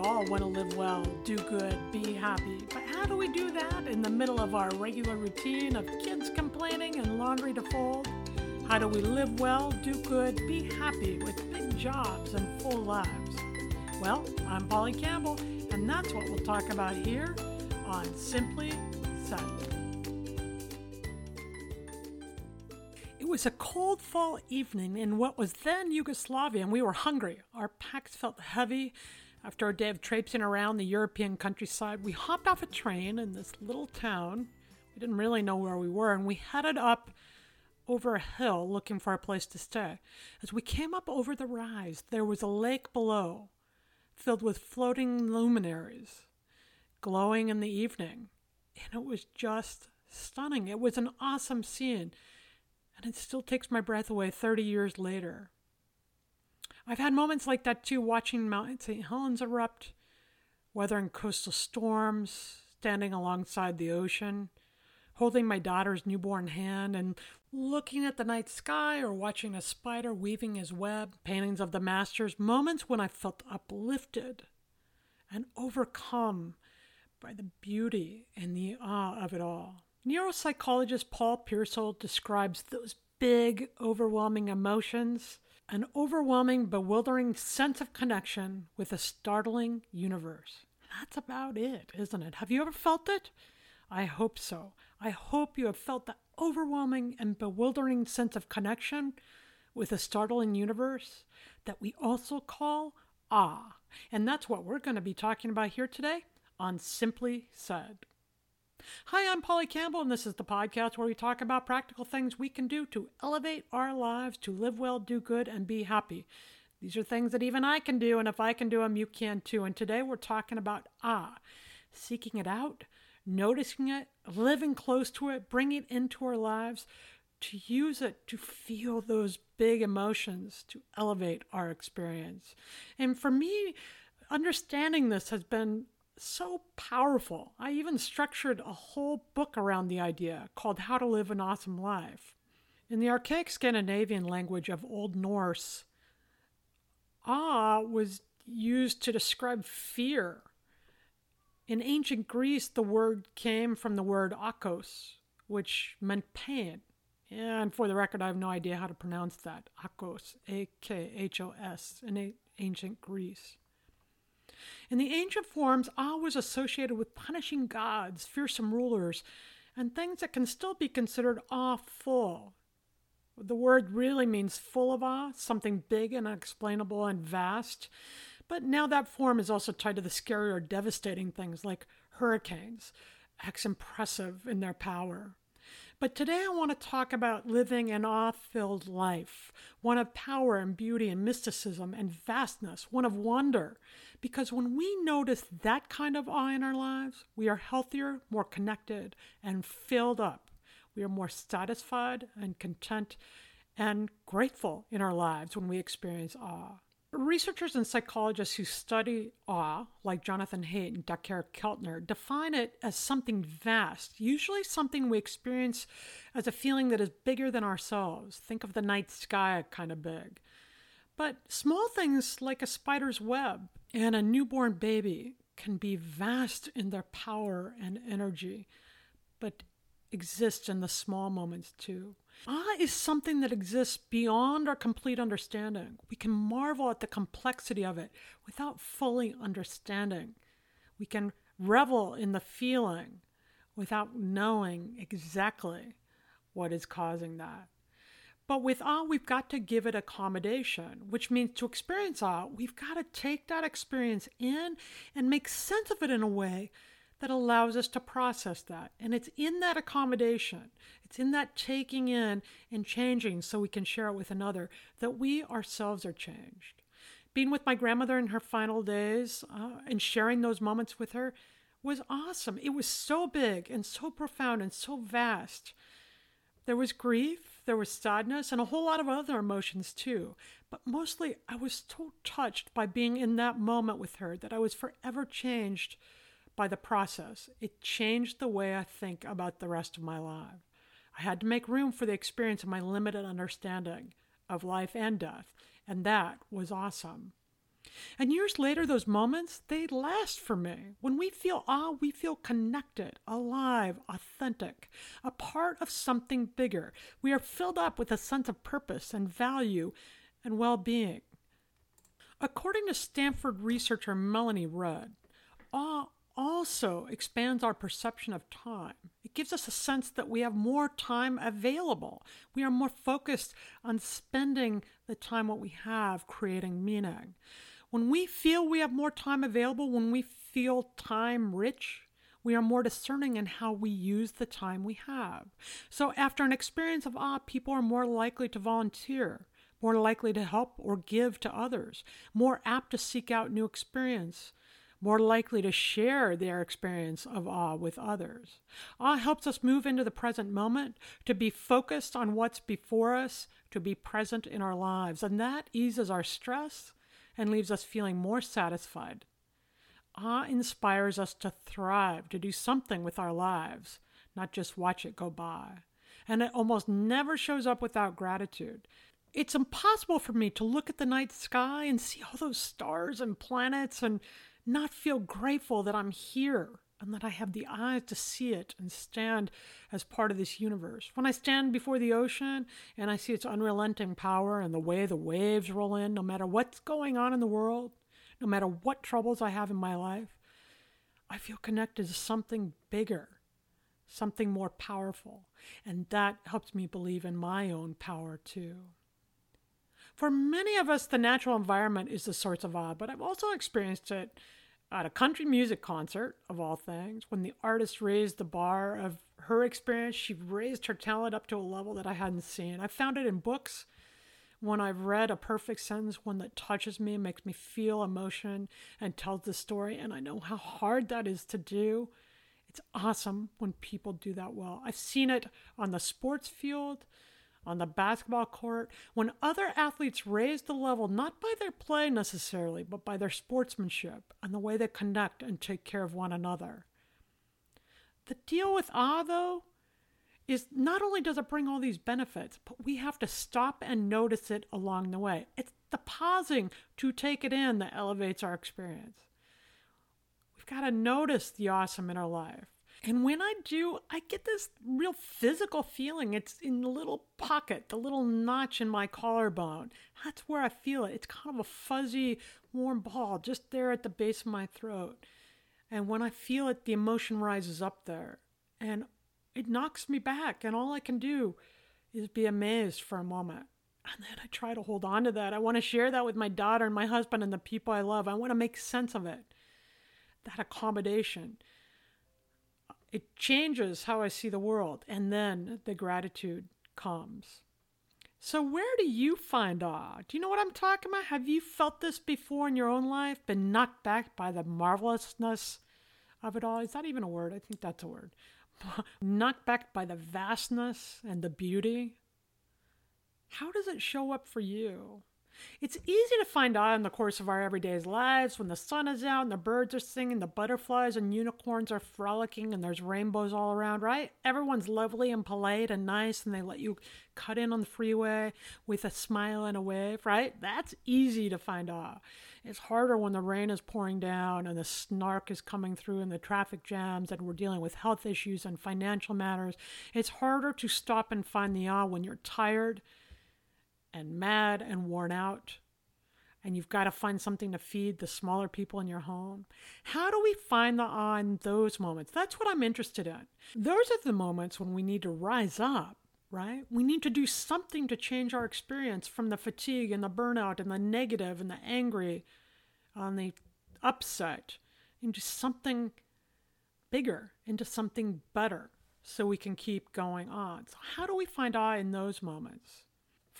All want to live well, do good, be happy. But how do we do that in the middle of our regular routine of kids complaining and laundry to fold? How do we live well, do good, be happy with big jobs and full lives? Well, I'm Polly Campbell, and that's what we'll talk about here on Simply Said. It was a cold fall evening in what was then Yugoslavia, and we were hungry. Our packs felt heavy. After a day of traipsing around the European countryside, we hopped off a train in this little town. We didn't really know where we were, and we headed up over a hill looking for a place to stay. As we came up over the rise, there was a lake below, filled with floating luminaries, glowing in the evening. And it was just stunning. It was an awesome scene, and it still takes my breath away 30 years later. I've had moments like that too, watching Mount St. Helens erupt, weathering coastal storms, standing alongside the ocean, holding my daughter's newborn hand, and looking at the night sky or watching a spider weaving his web, paintings of the masters, moments when I felt uplifted and overcome by the beauty and the awe of it all. Neuropsychologist Paul Pearsall describes those big, overwhelming emotions an overwhelming, bewildering sense of connection with a startling universe. That's about it, isn't it? Have you ever felt it? I hope so. I hope you have felt that overwhelming and bewildering sense of connection with a startling universe that we also call awe. And that's what we're going to be talking about here today on Simply Said. Hi, I'm Polly Campbell, and this is the podcast where we talk about practical things we can do to elevate our lives, to live well, do good, and be happy. These are things that even I can do, and if I can do them, you can too. And today we're talking about ah, seeking it out, noticing it, living close to it, bringing it into our lives, to use it to feel those big emotions, to elevate our experience. And for me, understanding this has been so powerful. I even structured a whole book around the idea called How to Live an Awesome Life. In the archaic Scandinavian language of Old Norse, awe was used to describe fear. In ancient Greece, the word came from the word akos, which meant pain. And for the record, I have no idea how to pronounce that. Akos, A K H O S, in ancient Greece. In the ancient forms, awe was associated with punishing gods, fearsome rulers, and things that can still be considered awful. The word really means full of awe, something big and unexplainable and vast. But now that form is also tied to the scary or devastating things like hurricanes, acts impressive in their power. But today I want to talk about living an awe filled life, one of power and beauty and mysticism and vastness, one of wonder. Because when we notice that kind of awe in our lives, we are healthier, more connected, and filled up. We are more satisfied and content and grateful in our lives when we experience awe. Researchers and psychologists who study awe, like Jonathan Haidt and Dacher Keltner, define it as something vast, usually something we experience as a feeling that is bigger than ourselves. Think of the night sky kind of big. But small things like a spider's web and a newborn baby can be vast in their power and energy. But exist in the small moments too. Awe is something that exists beyond our complete understanding. We can marvel at the complexity of it without fully understanding. We can revel in the feeling without knowing exactly what is causing that. But with awe, we've got to give it accommodation, which means to experience awe, we've got to take that experience in and make sense of it in a way that allows us to process that. And it's in that accommodation, it's in that taking in and changing so we can share it with another that we ourselves are changed. Being with my grandmother in her final days uh, and sharing those moments with her was awesome. It was so big and so profound and so vast. There was grief, there was sadness, and a whole lot of other emotions too. But mostly, I was so touched by being in that moment with her that I was forever changed by the process. It changed the way I think about the rest of my life. I had to make room for the experience of my limited understanding of life and death, and that was awesome. And years later, those moments, they last for me. When we feel awe, we feel connected, alive, authentic, a part of something bigger. We are filled up with a sense of purpose and value and well being. According to Stanford researcher Melanie Rudd, awe also expands our perception of time. It gives us a sense that we have more time available. We are more focused on spending the time what we have creating meaning. When we feel we have more time available, when we feel time rich, we are more discerning in how we use the time we have. So, after an experience of awe, people are more likely to volunteer, more likely to help or give to others, more apt to seek out new experience, more likely to share their experience of awe with others. Awe helps us move into the present moment, to be focused on what's before us, to be present in our lives, and that eases our stress and leaves us feeling more satisfied. Awe inspires us to thrive, to do something with our lives, not just watch it go by. And it almost never shows up without gratitude. It's impossible for me to look at the night sky and see all those stars and planets and not feel grateful that I'm here and that I have the eyes to see it and stand as part of this universe. When I stand before the ocean and I see its unrelenting power and the way the waves roll in, no matter what's going on in the world, no matter what troubles I have in my life, I feel connected to something bigger, something more powerful. And that helps me believe in my own power too. For many of us, the natural environment is the source of awe, but I've also experienced it at a country music concert, of all things, when the artist raised the bar of her experience, she raised her talent up to a level that I hadn't seen. I found it in books. When I've read a perfect sentence, one that touches me, makes me feel emotion, and tells the story, and I know how hard that is to do. It's awesome when people do that well. I've seen it on the sports field on the basketball court when other athletes raise the level not by their play necessarily, but by their sportsmanship and the way they connect and take care of one another. The deal with awe, though, is not only does it bring all these benefits, but we have to stop and notice it along the way. It's the pausing to take it in that elevates our experience. We've got to notice the awesome in our life. And when I do, I get this real physical feeling. It's in the little pocket, the little notch in my collarbone. That's where I feel it. It's kind of a fuzzy, warm ball just there at the base of my throat. And when I feel it, the emotion rises up there and it knocks me back. And all I can do is be amazed for a moment. And then I try to hold on to that. I want to share that with my daughter and my husband and the people I love. I want to make sense of it. That accommodation it changes how I see the world, and then the gratitude comes. So, where do you find awe? Do you know what I'm talking about? Have you felt this before in your own life? Been knocked back by the marvelousness of it all? Is that even a word? I think that's a word. knocked back by the vastness and the beauty? How does it show up for you? It's easy to find awe in the course of our everyday lives when the sun is out and the birds are singing, the butterflies and unicorns are frolicking, and there's rainbows all around, right? Everyone's lovely and polite and nice, and they let you cut in on the freeway with a smile and a wave, right? That's easy to find awe. It's harder when the rain is pouring down and the snark is coming through and the traffic jams and we're dealing with health issues and financial matters. It's harder to stop and find the awe when you're tired and mad and worn out and you've got to find something to feed the smaller people in your home. How do we find the awe in those moments? That's what I'm interested in. Those are the moments when we need to rise up, right? We need to do something to change our experience from the fatigue and the burnout and the negative and the angry and the upset into something bigger, into something better so we can keep going on. So, how do we find awe in those moments?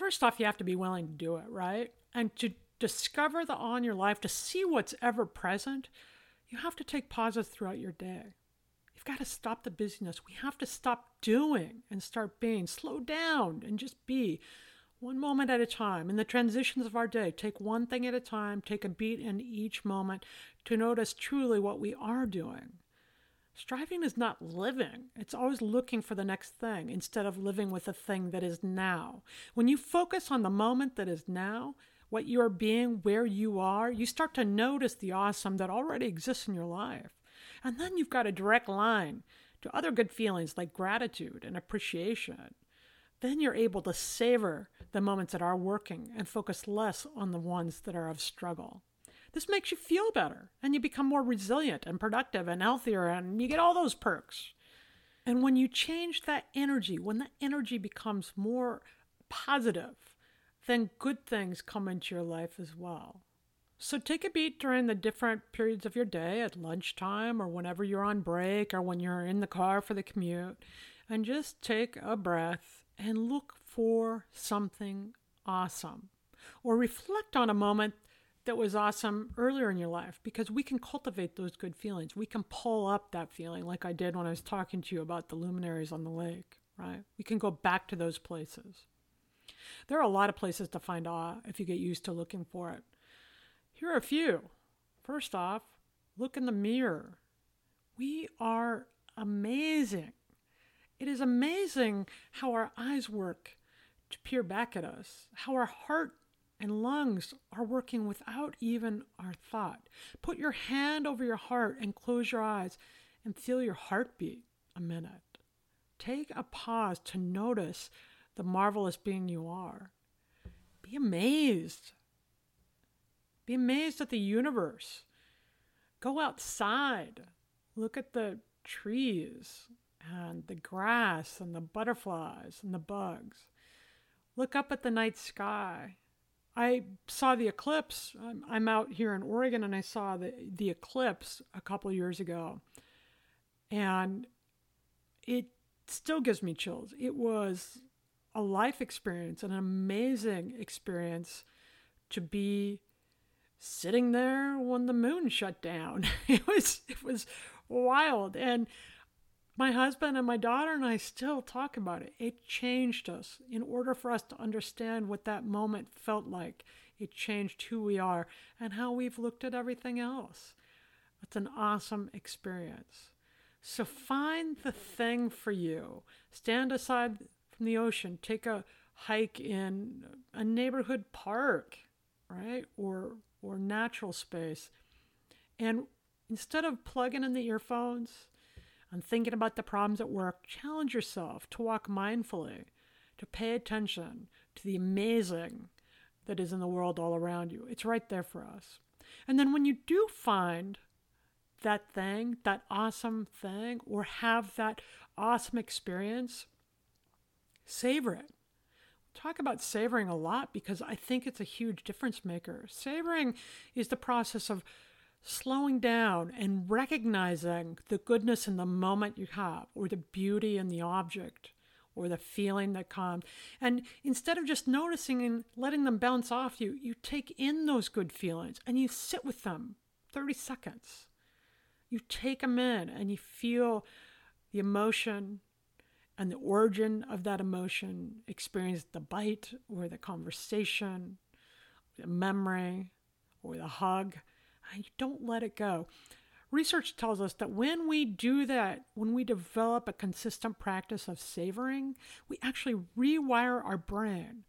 First off, you have to be willing to do it, right? And to discover the awe in your life, to see what's ever present, you have to take pauses throughout your day. You've got to stop the busyness. We have to stop doing and start being. Slow down and just be one moment at a time. In the transitions of our day, take one thing at a time, take a beat in each moment to notice truly what we are doing. Striving is not living. It's always looking for the next thing instead of living with the thing that is now. When you focus on the moment that is now, what you are being, where you are, you start to notice the awesome that already exists in your life. And then you've got a direct line to other good feelings like gratitude and appreciation. Then you're able to savor the moments that are working and focus less on the ones that are of struggle. This makes you feel better and you become more resilient and productive and healthier and you get all those perks. And when you change that energy, when that energy becomes more positive, then good things come into your life as well. So take a beat during the different periods of your day at lunchtime or whenever you're on break or when you're in the car for the commute and just take a breath and look for something awesome or reflect on a moment that was awesome earlier in your life because we can cultivate those good feelings. We can pull up that feeling like I did when I was talking to you about the luminaries on the lake, right? We can go back to those places. There are a lot of places to find awe if you get used to looking for it. Here are a few. First off, look in the mirror. We are amazing. It is amazing how our eyes work to peer back at us, how our heart and lungs are working without even our thought. Put your hand over your heart and close your eyes and feel your heartbeat a minute. Take a pause to notice the marvelous being you are. Be amazed. Be amazed at the universe. Go outside. Look at the trees and the grass and the butterflies and the bugs. Look up at the night sky I saw the eclipse. I'm, I'm, out here in Oregon and I saw the, the eclipse a couple years ago. And it still gives me chills. It was a life experience, an amazing experience to be sitting there when the moon shut down. It was it was wild and my husband and my daughter and I still talk about it. It changed us. In order for us to understand what that moment felt like, it changed who we are and how we've looked at everything else. It's an awesome experience. So find the thing for you. Stand aside from the ocean, take a hike in a neighborhood park, right? Or or natural space. And instead of plugging in the earphones and thinking about the problems at work, challenge yourself to walk mindfully, to pay attention to the amazing that is in the world all around you. It's right there for us. And then when you do find that thing, that awesome thing, or have that awesome experience, savor it. Talk about savoring a lot because I think it's a huge difference maker. Savoring is the process of slowing down and recognizing the goodness in the moment you have, or the beauty in the object, or the feeling that comes. And instead of just noticing and letting them bounce off you, you take in those good feelings and you sit with them 30 seconds. You take them in and you feel the emotion and the origin of that emotion, experience the bite or the conversation, the memory, or the hug, you don't let it go. Research tells us that when we do that, when we develop a consistent practice of savoring, we actually rewire our brain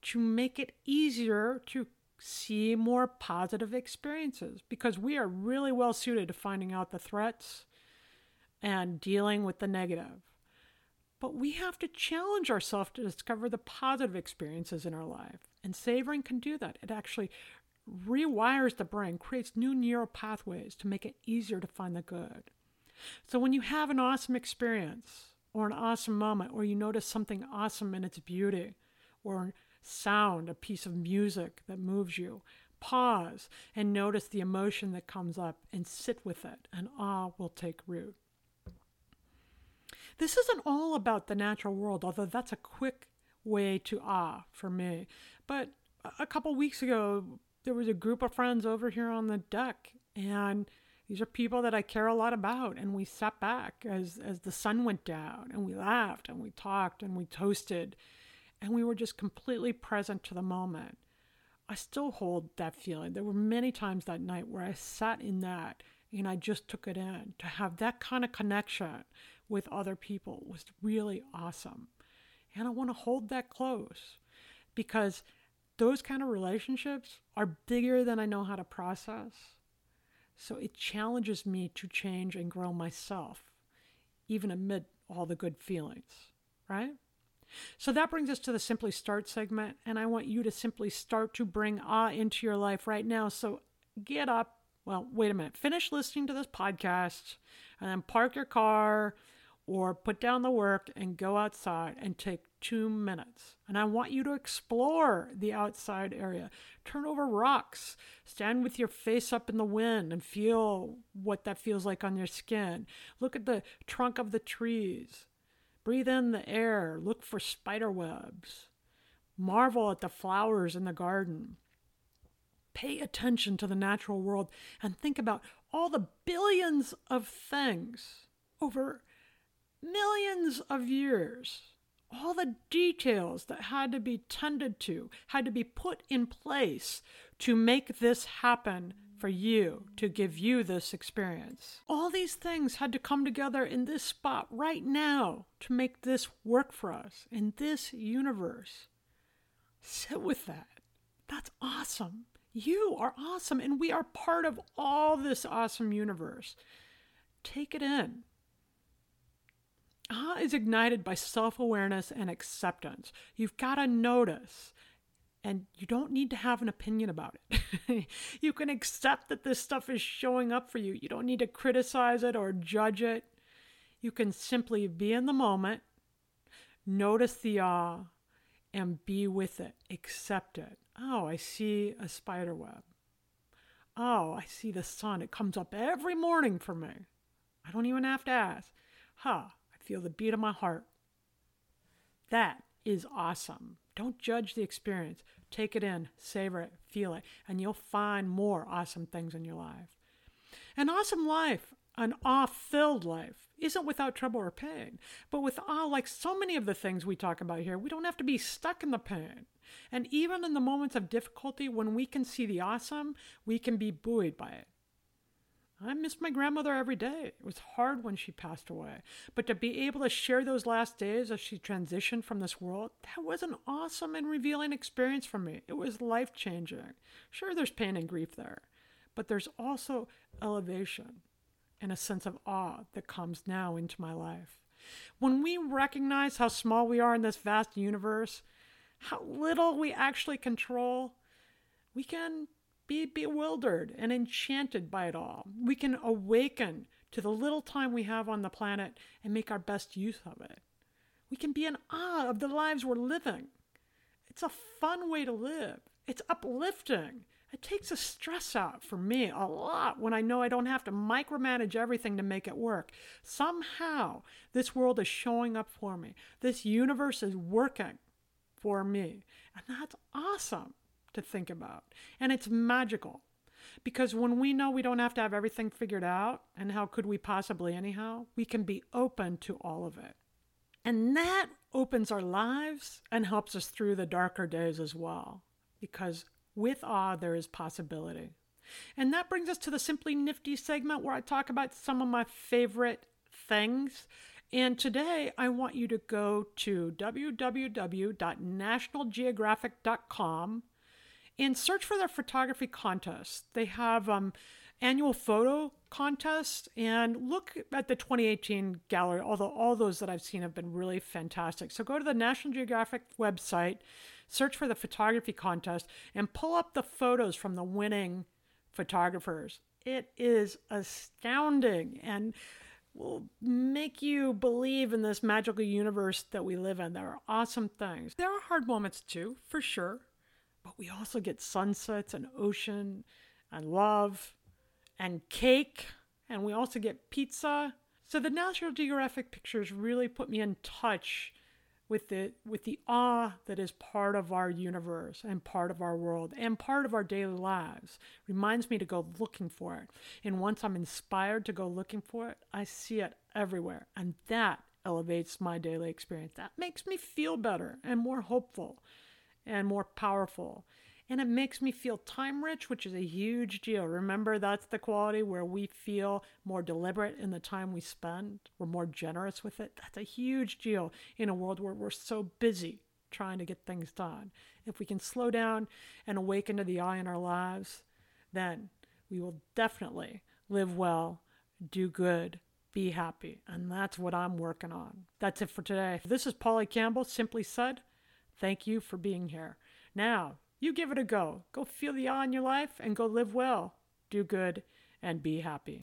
to make it easier to see more positive experiences because we are really well suited to finding out the threats and dealing with the negative. But we have to challenge ourselves to discover the positive experiences in our life. And savoring can do that. It actually rewires the brain, creates new neural pathways to make it easier to find the good. So when you have an awesome experience or an awesome moment, or you notice something awesome in its beauty, or sound, a piece of music that moves you, pause and notice the emotion that comes up and sit with it, and awe will take root. This isn't all about the natural world, although that's a quick way to awe for me. But a couple weeks ago, there was a group of friends over here on the deck, and these are people that I care a lot about. And we sat back as, as the sun went down, and we laughed, and we talked, and we toasted, and we were just completely present to the moment. I still hold that feeling. There were many times that night where I sat in that and I just took it in. To have that kind of connection with other people was really awesome. And I want to hold that close because those kind of relationships are bigger than I know how to process. So it challenges me to change and grow myself, even amid all the good feelings, right? So that brings us to the Simply Start segment, and I want you to simply start to bring awe into your life right now. So get up. Well, wait a minute. Finish listening to this podcast and then park your car or put down the work and go outside and take two minutes. And I want you to explore the outside area. Turn over rocks. Stand with your face up in the wind and feel what that feels like on your skin. Look at the trunk of the trees. Breathe in the air. Look for spider webs. Marvel at the flowers in the garden. Pay attention to the natural world and think about all the billions of things over millions of years, all the details that had to be tended to, had to be put in place to make this happen for you, to give you this experience. All these things had to come together in this spot right now to make this work for us in this universe. Sit with that. That's awesome. You are awesome, and we are part of all this awesome universe. Take it in. Ah is ignited by self awareness and acceptance. You've got to notice, and you don't need to have an opinion about it. you can accept that this stuff is showing up for you. You don't need to criticize it or judge it. You can simply be in the moment, notice the awe, and be with it. Accept it. Oh, I see a spider web. Oh, I see the sun. It comes up every morning for me. I don't even have to ask. Huh, feel the beat of my heart. That is awesome. Don't judge the experience. Take it in, savor it, feel it, and you'll find more awesome things in your life. An awesome life, an awe filled life, isn't without trouble or pain. But with awe, like so many of the things we talk about here, we don't have to be stuck in the pain. And even in the moments of difficulty, when we can see the awesome, we can be buoyed by it. I miss my grandmother every day. It was hard when she passed away. But to be able to share those last days as she transitioned from this world, that was an awesome and revealing experience for me. It was life changing. Sure, there's pain and grief there, but there's also elevation and a sense of awe that comes now into my life. When we recognize how small we are in this vast universe, how little we actually control, we can be bewildered and enchanted by it all. We can awaken to the little time we have on the planet and make our best use of it. We can be in awe of the lives we're living. It's a fun way to live, it's uplifting. It takes the stress out for me a lot when I know I don't have to micromanage everything to make it work. Somehow, this world is showing up for me. This universe is working for me. And that's awesome to think about. And it's magical because when we know we don't have to have everything figured out, and how could we possibly anyhow, we can be open to all of it. And that opens our lives and helps us through the darker days as well. Because With awe, there is possibility. And that brings us to the Simply Nifty segment where I talk about some of my favorite things. And today I want you to go to www.nationalgeographic.com and search for their photography contest. They have um, annual photo contest and look at the 2018 gallery. Although all those that I've seen have been really fantastic. So go to the National Geographic website, search for the photography contest, and pull up the photos from the winning photographers. It is astounding and will make you believe in this magical universe that we live in. There are awesome things. There are hard moments too, for sure, but we also get sunsets and ocean and love and cake, and we also get pizza. So the National Geographic pictures really put me in touch with the with the awe that is part of our universe and part of our world and part of our daily lives. Reminds me to go looking for it. And once i'm inspired to go looking for it i see it everywhere. And that elevates my daily experience. That makes me feel better and more hopeful and more powerful and it makes me feel time rich, which is a huge deal. Remember, that's the quality where we feel more deliberate in the time we spend, we're more generous with it. That's a huge deal in a world where we're so busy trying to get things done. If we can slow down and awaken to the eye in our lives, then we will definitely live well, do good, be happy. And that's what I'm working on. That's it for today. This is Polly Campbell, simply said, thank you for being here. Now, you give it a go. Go feel the awe in your life and go live well, do good, and be happy.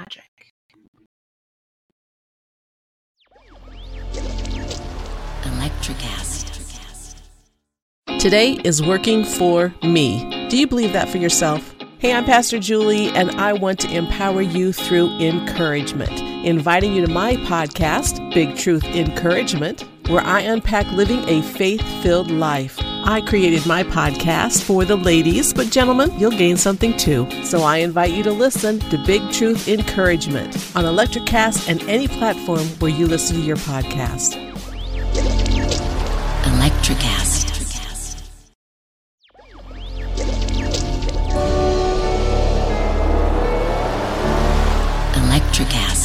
Electricast. Today is working for me. Do you believe that for yourself? Hey, I'm Pastor Julie, and I want to empower you through encouragement. Inviting you to my podcast, Big Truth Encouragement, where I unpack living a faith filled life. I created my podcast for the ladies, but gentlemen, you'll gain something too. So I invite you to listen to Big Truth Encouragement on Electricast and any platform where you listen to your podcast. Electricast. Electricast.